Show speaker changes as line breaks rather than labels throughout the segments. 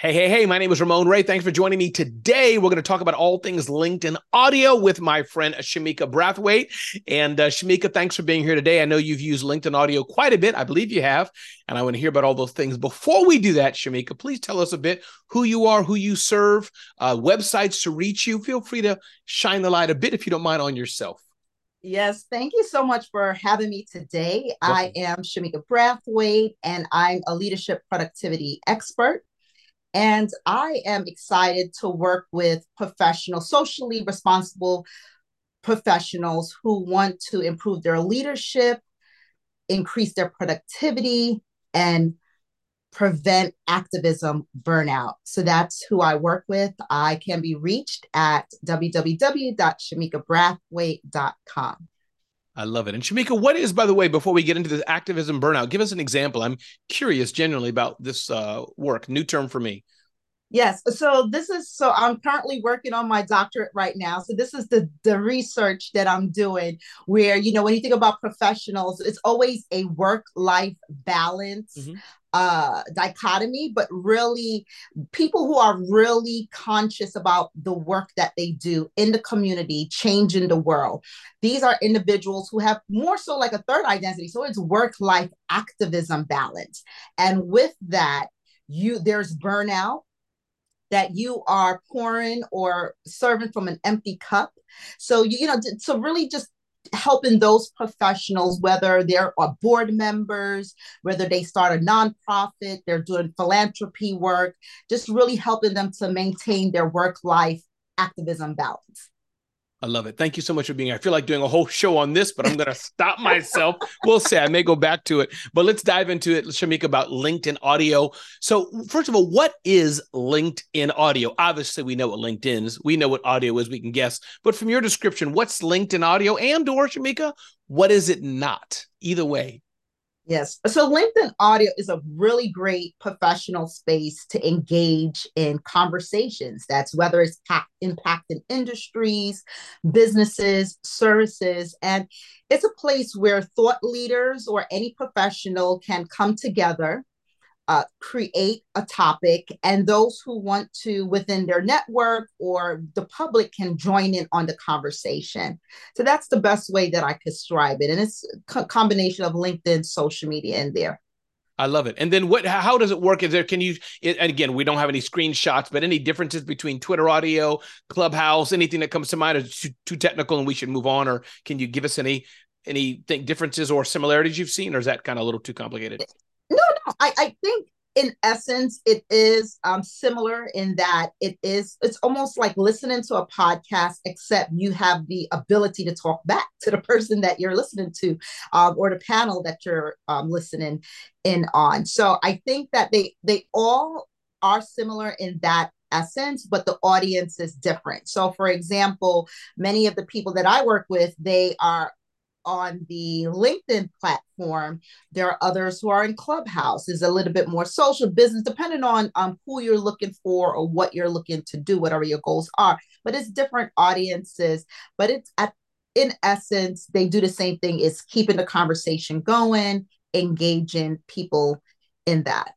Hey, hey, hey, my name is Ramon Ray. Thanks for joining me today. We're going to talk about all things LinkedIn audio with my friend Shamika Brathwaite. And uh, Shamika, thanks for being here today. I know you've used LinkedIn audio quite a bit. I believe you have. And I want to hear about all those things. Before we do that, Shamika, please tell us a bit who you are, who you serve, uh, websites to reach you. Feel free to shine the light a bit, if you don't mind, on yourself.
Yes, thank you so much for having me today. Welcome. I am Shamika Brathwaite, and I'm a leadership productivity expert. And I am excited to work with professional, socially responsible professionals who want to improve their leadership, increase their productivity, and prevent activism burnout. So that's who I work with. I can be reached at www.shamikabrathwaite.com.
I love it. And Shamika, what is, by the way, before we get into this activism burnout, give us an example. I'm curious generally about this uh, work, new term for me.
Yes. So this is so I'm currently working on my doctorate right now. So this is the the research that I'm doing where you know when you think about professionals it's always a work life balance mm-hmm. uh dichotomy but really people who are really conscious about the work that they do in the community changing the world. These are individuals who have more so like a third identity. So it's work life activism balance. And with that you there's burnout that you are pouring or serving from an empty cup. So you, you know, so really just helping those professionals, whether they're uh, board members, whether they start a nonprofit, they're doing philanthropy work, just really helping them to maintain their work life activism balance.
I love it. Thank you so much for being here. I feel like doing a whole show on this, but I'm going to stop myself. we'll see. I may go back to it, but let's dive into it, Shamika, about LinkedIn audio. So, first of all, what is LinkedIn audio? Obviously, we know what LinkedIn is. We know what audio is. We can guess. But from your description, what's LinkedIn audio? And or Shamika, what is it not? Either way.
Yes. So LinkedIn audio is a really great professional space to engage in conversations. That's whether it's impacting industries, businesses, services. And it's a place where thought leaders or any professional can come together uh, create a topic, and those who want to within their network or the public can join in on the conversation. So that's the best way that I could describe it, and it's a combination of LinkedIn, social media, in there.
I love it. And then what? How does it work? Is there? Can you? And again, we don't have any screenshots, but any differences between Twitter audio, Clubhouse, anything that comes to mind is too, too technical, and we should move on. Or can you give us any any differences or similarities you've seen, or is that kind of a little too complicated?
I, I think in essence, it is um, similar in that it is, it's almost like listening to a podcast, except you have the ability to talk back to the person that you're listening to um, or the panel that you're um, listening in on. So I think that they, they all are similar in that essence, but the audience is different. So, for example, many of the people that I work with, they are on the LinkedIn platform. There are others who are in Clubhouse, is a little bit more social business, depending on um, who you're looking for or what you're looking to do, whatever your goals are. But it's different audiences. But it's at in essence, they do the same thing, is keeping the conversation going, engaging people in that.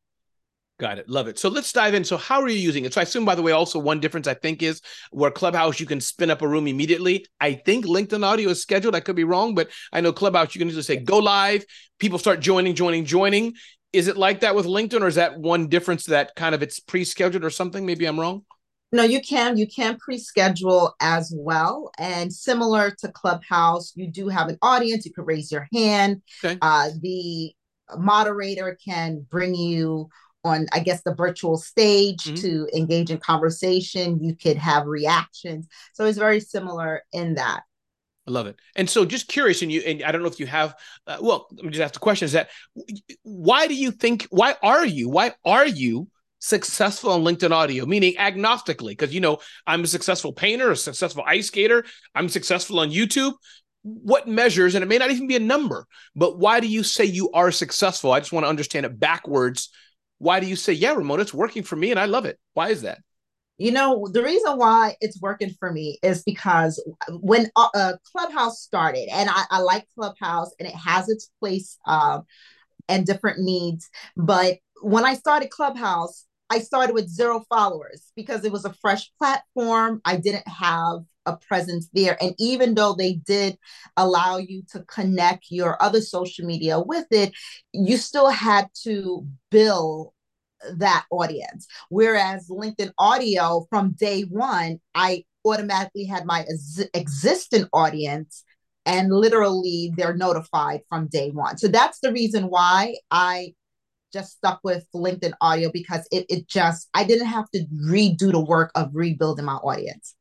Got it. Love it. So let's dive in. So how are you using it? So I assume, by the way, also one difference I think is where Clubhouse you can spin up a room immediately. I think LinkedIn audio is scheduled. I could be wrong, but I know Clubhouse you can just say go live. People start joining, joining, joining. Is it like that with LinkedIn, or is that one difference that kind of it's pre-scheduled or something? Maybe I'm wrong.
No, you can. You can pre-schedule as well, and similar to Clubhouse, you do have an audience. You can raise your hand. Okay. Uh, the moderator can bring you on i guess the virtual stage mm-hmm. to engage in conversation you could have reactions so it's very similar in that
I love it. And so, just curious, and you, and I don't know if you have. Uh, well, let me just ask the question: Is that why do you think? Why are you? Why are you successful on LinkedIn Audio? Meaning agnostically, because you know I'm a successful painter, a successful ice skater. I'm successful on YouTube. What measures, and it may not even be a number, but why do you say you are successful? I just want to understand it backwards why do you say, yeah, Ramona, it's working for me and I love it? Why is that?
You know, the reason why it's working for me is because when uh, uh, Clubhouse started, and I, I, like Clubhouse and it has its place uh, and different needs. But when I started Clubhouse, I started with zero followers because it was a fresh platform. I didn't have a presence there. And even though they did allow you to connect your other social media with it, you still had to build that audience. Whereas LinkedIn audio from day one, I automatically had my ex- existing audience and literally they're notified from day one. So that's the reason why I just stuck with LinkedIn audio because it, it just, I didn't have to redo the work of rebuilding my audience.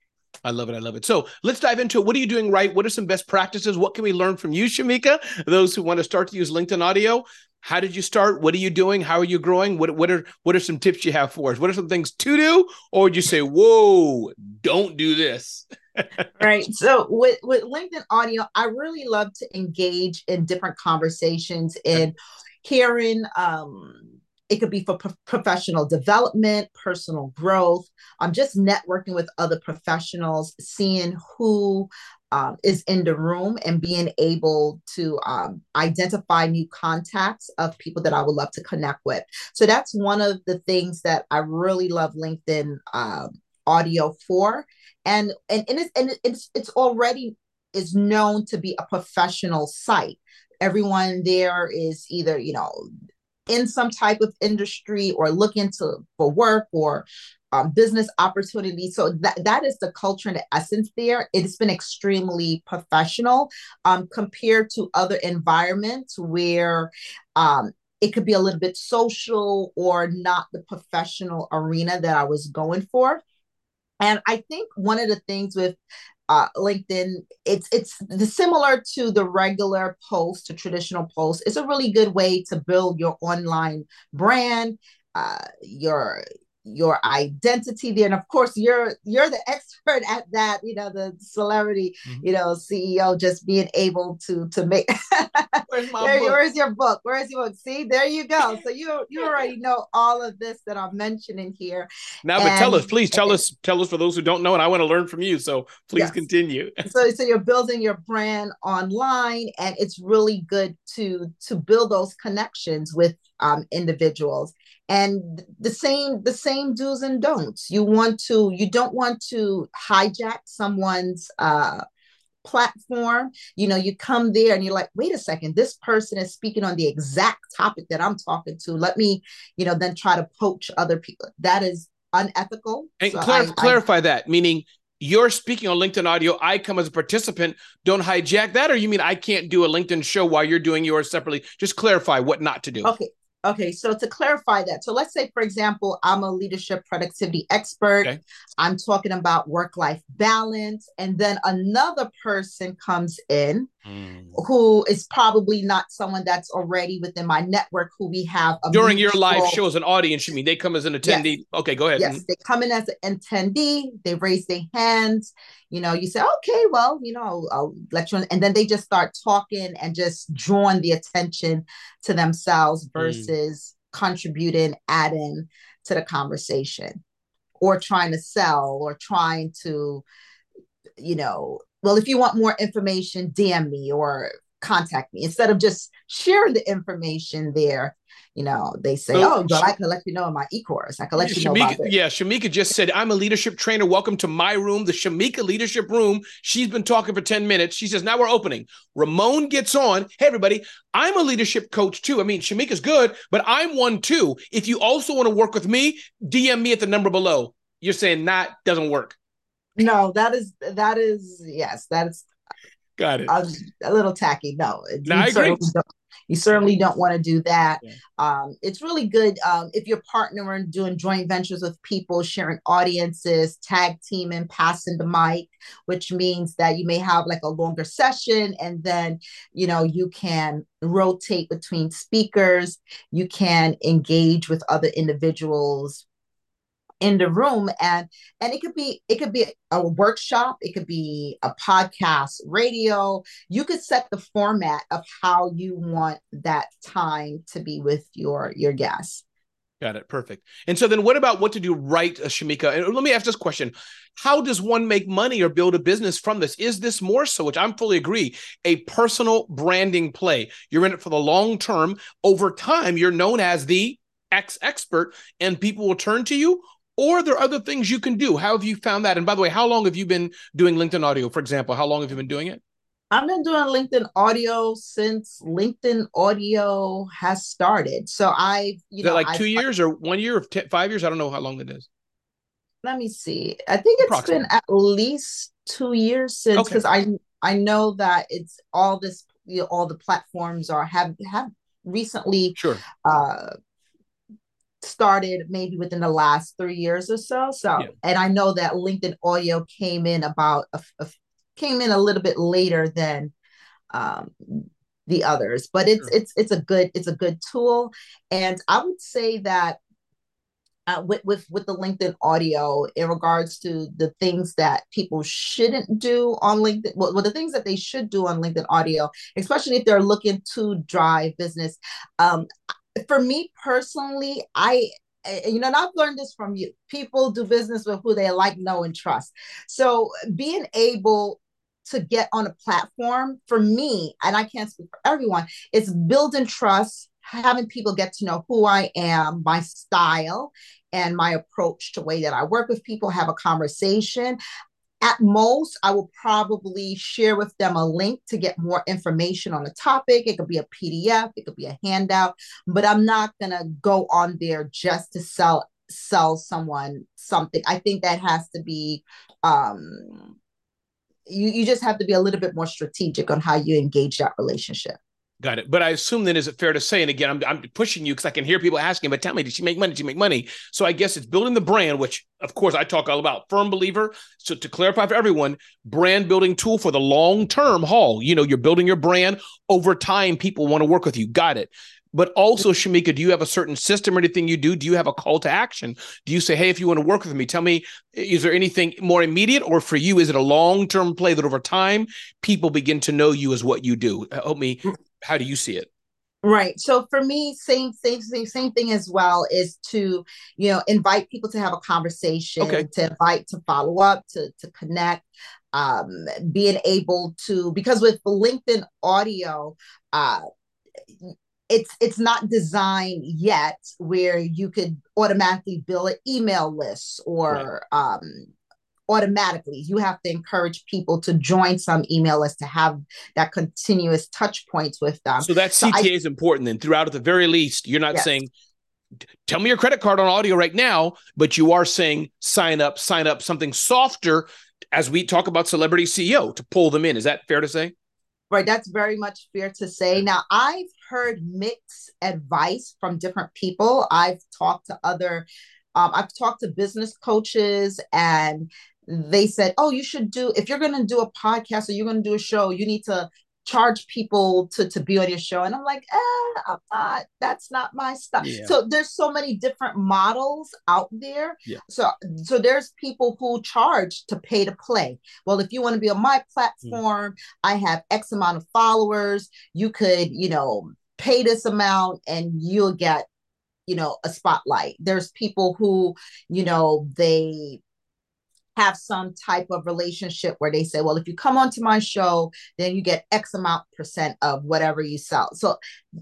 I love it. I love it. So let's dive into it. What are you doing right? What are some best practices? What can we learn from you, Shamika? Those who want to start to use LinkedIn audio. How did you start? What are you doing? How are you growing? What what are what are some tips you have for us? What are some things to do? Or would you say, whoa, don't do this?
right. So with, with LinkedIn audio, I really love to engage in different conversations in hearing um it could be for pro- professional development, personal growth. I'm um, just networking with other professionals, seeing who um, is in the room and being able to um, identify new contacts of people that I would love to connect with. So that's one of the things that I really love LinkedIn um, audio for, and and and it's, and it's it's already is known to be a professional site. Everyone there is either you know in some type of industry or looking to for work or um, business opportunity. So that, that is the culture and the essence there. It's been extremely professional um, compared to other environments where um, it could be a little bit social or not the professional arena that I was going for. And I think one of the things with uh, LinkedIn, it's it's similar to the regular post, to traditional post. It's a really good way to build your online brand, uh, your your identity there. And of course you're you're the expert at that you know the celebrity mm-hmm. you know ceo just being able to to make where's, my there, where's your book? Where's your book? See there you go. So you you already know all of this that i'm mentioning here.
Now and, but tell us please tell us tell us for those who don't know and i want to learn from you so please yes. continue.
So so you're building your brand online and it's really good to to build those connections with um, individuals and the same the same do's and don'ts you want to you don't want to hijack someone's uh platform you know you come there and you're like wait a second this person is speaking on the exact topic that i'm talking to let me you know then try to poach other people that is unethical
and so clar- I, clarify I, that meaning you're speaking on LinkedIn audio. I come as a participant. Don't hijack that, or you mean I can't do a LinkedIn show while you're doing yours separately? Just clarify what not to do.
Okay. Okay, so to clarify that, so let's say, for example, I'm a leadership productivity expert. Okay. I'm talking about work life balance, and then another person comes in mm. who is probably not someone that's already within my network who we have
during your live show as an audience. You mean they come as an attendee? Yes. Okay, go ahead.
Yes, mm. they come in as an attendee. They raise their hands you know you say okay well you know I'll, I'll, let you in. and then they just start talking and just drawing the attention to themselves mm. versus mm. contributing adding to the conversation or trying to sell or trying to you know well if you want more information dm me or contact me instead of just sharing the information there you know, they say, so, "Oh, oh but I can let you know in my e-course. I can let you know about
it." Yeah, Shamika just said, "I'm a leadership trainer. Welcome to my room, the Shamika Leadership Room." She's been talking for ten minutes. She says, "Now we're opening." Ramon gets on. Hey, everybody! I'm a leadership coach too. I mean, Shamika's good, but I'm one too. If you also want to work with me, DM me at the number below. You're saying that doesn't work.
No, that is that is yes, that's
got it.
a little tacky. No,
no I agree.
You certainly don't want to do that. Yeah. Um, it's really good um, if you're partnering, doing joint ventures with people, sharing audiences, tag teaming, passing the mic, which means that you may have like a longer session and then, you know, you can rotate between speakers. You can engage with other individuals in the room and and it could be it could be a workshop it could be a podcast radio you could set the format of how you want that time to be with your your guests
Got it. Perfect. And so then what about what to do right, uh, Shamika? And let me ask this question. How does one make money or build a business from this? Is this more so, which I'm fully agree, a personal branding play? You're in it for the long term. Over time, you're known as the X expert, and people will turn to you? Or there are other things you can do? How have you found that? And by the way, how long have you been doing LinkedIn audio, for example? How long have you been doing it?
I've been doing LinkedIn audio since LinkedIn audio has started. So I, you know,
like 2 I've, years or one year or t- five years? I don't know how long it is.
Let me see. I think it's been at least two years since because okay. I I know that it's all this you know, all the platforms are have have recently
sure
uh started maybe within the last three years or so. So, yeah. and I know that LinkedIn Audio came in about a, a, came in a little bit later than um, the others, but it's sure. it's it's a good it's a good tool, and I would say that. Uh, with, with with the LinkedIn audio in regards to the things that people shouldn't do on LinkedIn, well, well, the things that they should do on LinkedIn audio, especially if they're looking to drive business. Um, for me personally, I eh, you know, and I've learned this from you. People do business with who they like, know, and trust. So being able to get on a platform for me, and I can't speak for everyone, it's building trust, having people get to know who I am, my style, and my approach to way that I work with people, have a conversation. At most, I will probably share with them a link to get more information on the topic. It could be a PDF, it could be a handout, but I'm not going to go on there just to sell sell someone something. I think that has to be um you, you just have to be a little bit more strategic on how you engage that relationship.
Got it. But I assume then, is it fair to say, and again, I'm, I'm pushing you because I can hear people asking, but tell me, did she make money? Did she make money? So I guess it's building the brand, which of course I talk all about. Firm believer. So to clarify for everyone, brand building tool for the long term haul. You know, you're building your brand over time. People want to work with you. Got it. But also, Shamika, do you have a certain system or anything you do? Do you have a call to action? Do you say, hey, if you want to work with me, tell me, is there anything more immediate? Or for you, is it a long term play that over time people begin to know you as what you do? Uh, help me mm. How do you see it?
Right. So for me, same same same same thing as well is to you know invite people to have a conversation, okay. to invite to follow up, to to connect, um, being able to because with LinkedIn audio, uh, it's it's not designed yet where you could automatically build an email list or right. um automatically. You have to encourage people to join some email list to have that continuous touch points with them.
So that CTA so I, is important then throughout at the very least. You're not yes. saying tell me your credit card on audio right now, but you are saying sign up, sign up something softer as we talk about celebrity CEO to pull them in. Is that fair to say?
Right, that's very much fair to say. Now, I've heard mixed advice from different people. I've talked to other um, I've talked to business coaches and they said, "Oh, you should do if you're going to do a podcast or you're going to do a show, you need to charge people to to be on your show." And I'm like, "Eh, I'm not. That's not my stuff." Yeah. So there's so many different models out there. Yeah. So so there's people who charge to pay to play. Well, if you want to be on my platform, mm. I have X amount of followers. You could, you know, pay this amount and you'll get you know a spotlight there's people who you know they have some type of relationship where they say, well, if you come onto my show, then you get X amount percent of whatever you sell. So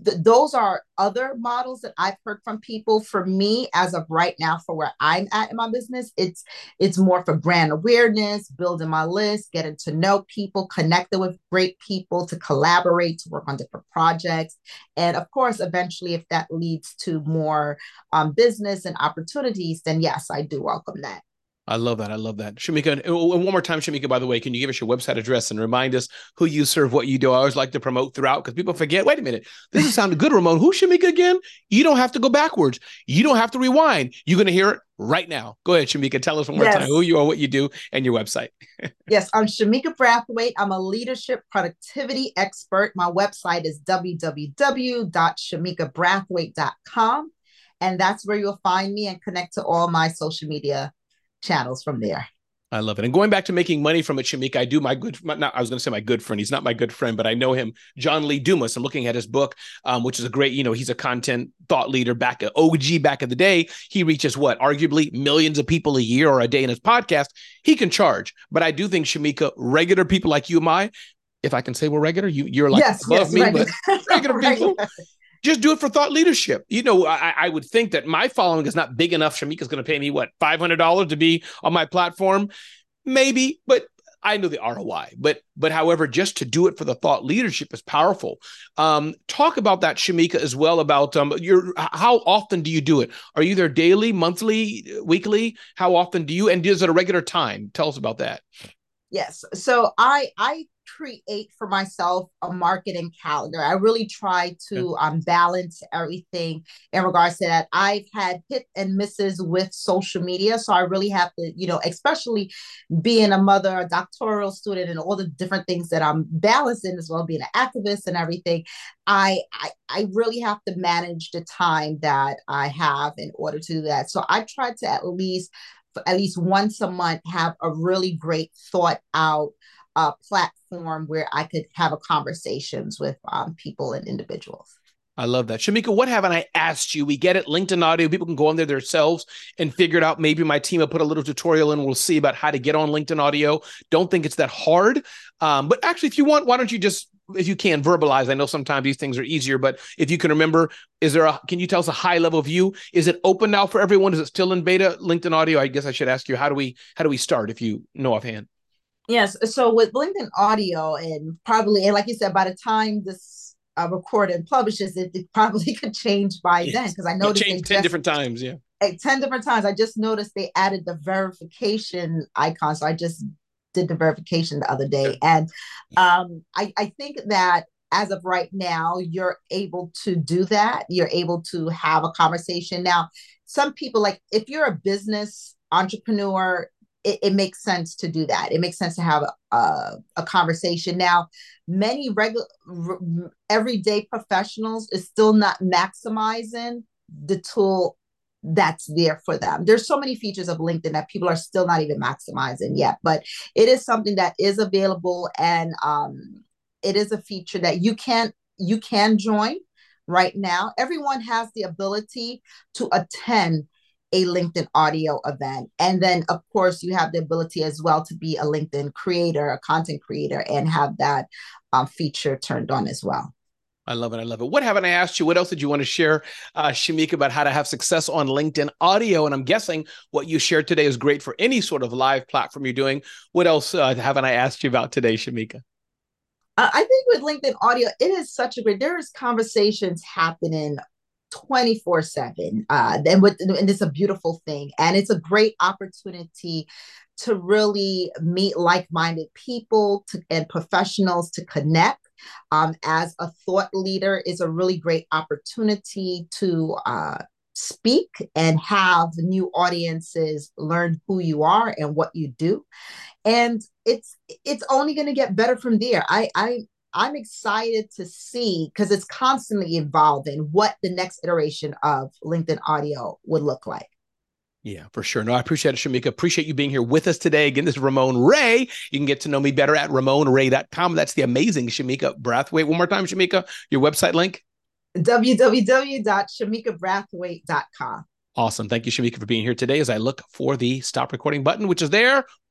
th- those are other models that I've heard from people. For me, as of right now, for where I'm at in my business, it's it's more for brand awareness, building my list, getting to know people, connecting with great people, to collaborate, to work on different projects, and of course, eventually, if that leads to more um, business and opportunities, then yes, I do welcome that.
I love that. I love that. Shamika, oh, and one more time, Shamika, by the way, can you give us your website address and remind us who you serve, what you do? I always like to promote throughout because people forget, wait a minute, this is sounding good, Ramon. Who's Shamika again? You don't have to go backwards. You don't have to rewind. You're going to hear it right now. Go ahead, Shamika. Tell us one more yes. time who you are, what you do, and your website.
yes, I'm Shamika Brathwaite. I'm a leadership productivity expert. My website is www.shamikabrathwaite.com. And that's where you'll find me and connect to all my social media channels from there.
I love it. And going back to making money from it, Shamik, I do my good, not, I was going to say my good friend. He's not my good friend, but I know him, John Lee Dumas. I'm looking at his book, um, which is a great, you know, he's a content thought leader back at OG back in the day. He reaches what, arguably millions of people a year or a day in his podcast. He can charge. But I do think, Shamika, regular people like you and I, if I can say we're regular, you, you're like yes, above yes, me, regular. but regular people. Just do it for thought leadership. You know, I, I would think that my following is not big enough. Shamika's going to pay me what five hundred dollars to be on my platform, maybe, but I know the ROI, but but however, just to do it for the thought leadership is powerful. Um, talk about that, Shamika, as well. About um, your how often do you do it? Are you there daily, monthly, weekly? How often do you? And is it a regular time? Tell us about that.
Yes. So I I create for myself a marketing calendar. I really try to um, balance everything in regards to that. I've had hit and misses with social media. So I really have to, you know, especially being a mother, a doctoral student, and all the different things that I'm balancing as well, being an activist and everything. I, I, I really have to manage the time that I have in order to do that. So I try to at least at least once a month have a really great thought out uh, platform where I could have a conversations with um, people and individuals.
I love that. Shamika, what haven't I asked you? We get it. LinkedIn audio. People can go on there themselves and figure it out. Maybe my team will put a little tutorial in. We'll see about how to get on LinkedIn audio. Don't think it's that hard. Um, but actually, if you want, why don't you just, if you can, verbalize? I know sometimes these things are easier, but if you can remember, is there a, can you tell us a high level view? Is it open now for everyone? Is it still in beta? LinkedIn audio? I guess I should ask you, how do we, how do we start if you know offhand?
Yes. So with LinkedIn Audio, and probably, and like you said, by the time this uh, recorded and publishes, it, it probably could change by yes. then because I noticed
it changed ten just, different times. Yeah,
ten different times. I just noticed they added the verification icon, so I just did the verification the other day, and um, I, I think that as of right now, you're able to do that. You're able to have a conversation. Now, some people like if you're a business entrepreneur it, it, makes sense to do that. It makes sense to have a, a conversation. Now, many regular everyday professionals is still not maximizing the tool that's there for them. There's so many features of LinkedIn that people are still not even maximizing yet, but it is something that is available and um, it is a feature that you can you can join right now. Everyone has the ability to attend a LinkedIn audio event. And then, of course, you have the ability as well to be a LinkedIn creator, a content creator, and have that um, feature turned on as well.
I love it. I love it. What haven't I asked you? What else did you want to share, uh, Shamika, about how to have success on LinkedIn audio? And I'm guessing what you shared today is great for any sort of live platform you're doing. What else uh, haven't I asked you about today, Shamika?
I think with LinkedIn audio, it is such a great, there's conversations happening 24 7 uh and with and it's a beautiful thing and it's a great opportunity to really meet like-minded people to, and professionals to connect um, as a thought leader is a really great opportunity to uh, speak and have new audiences learn who you are and what you do and it's it's only going to get better from there. I i I'm excited to see because it's constantly evolving what the next iteration of LinkedIn audio would look like.
Yeah, for sure. No, I appreciate it, Shamika. Appreciate you being here with us today. Again, this is Ramon Ray. You can get to know me better at ramonray.com. That's the amazing Shamika Brathwaite. One more time, Shamika, your website link
www.shamikabrathwaite.com.
Awesome. Thank you, Shamika, for being here today as I look for the stop recording button, which is there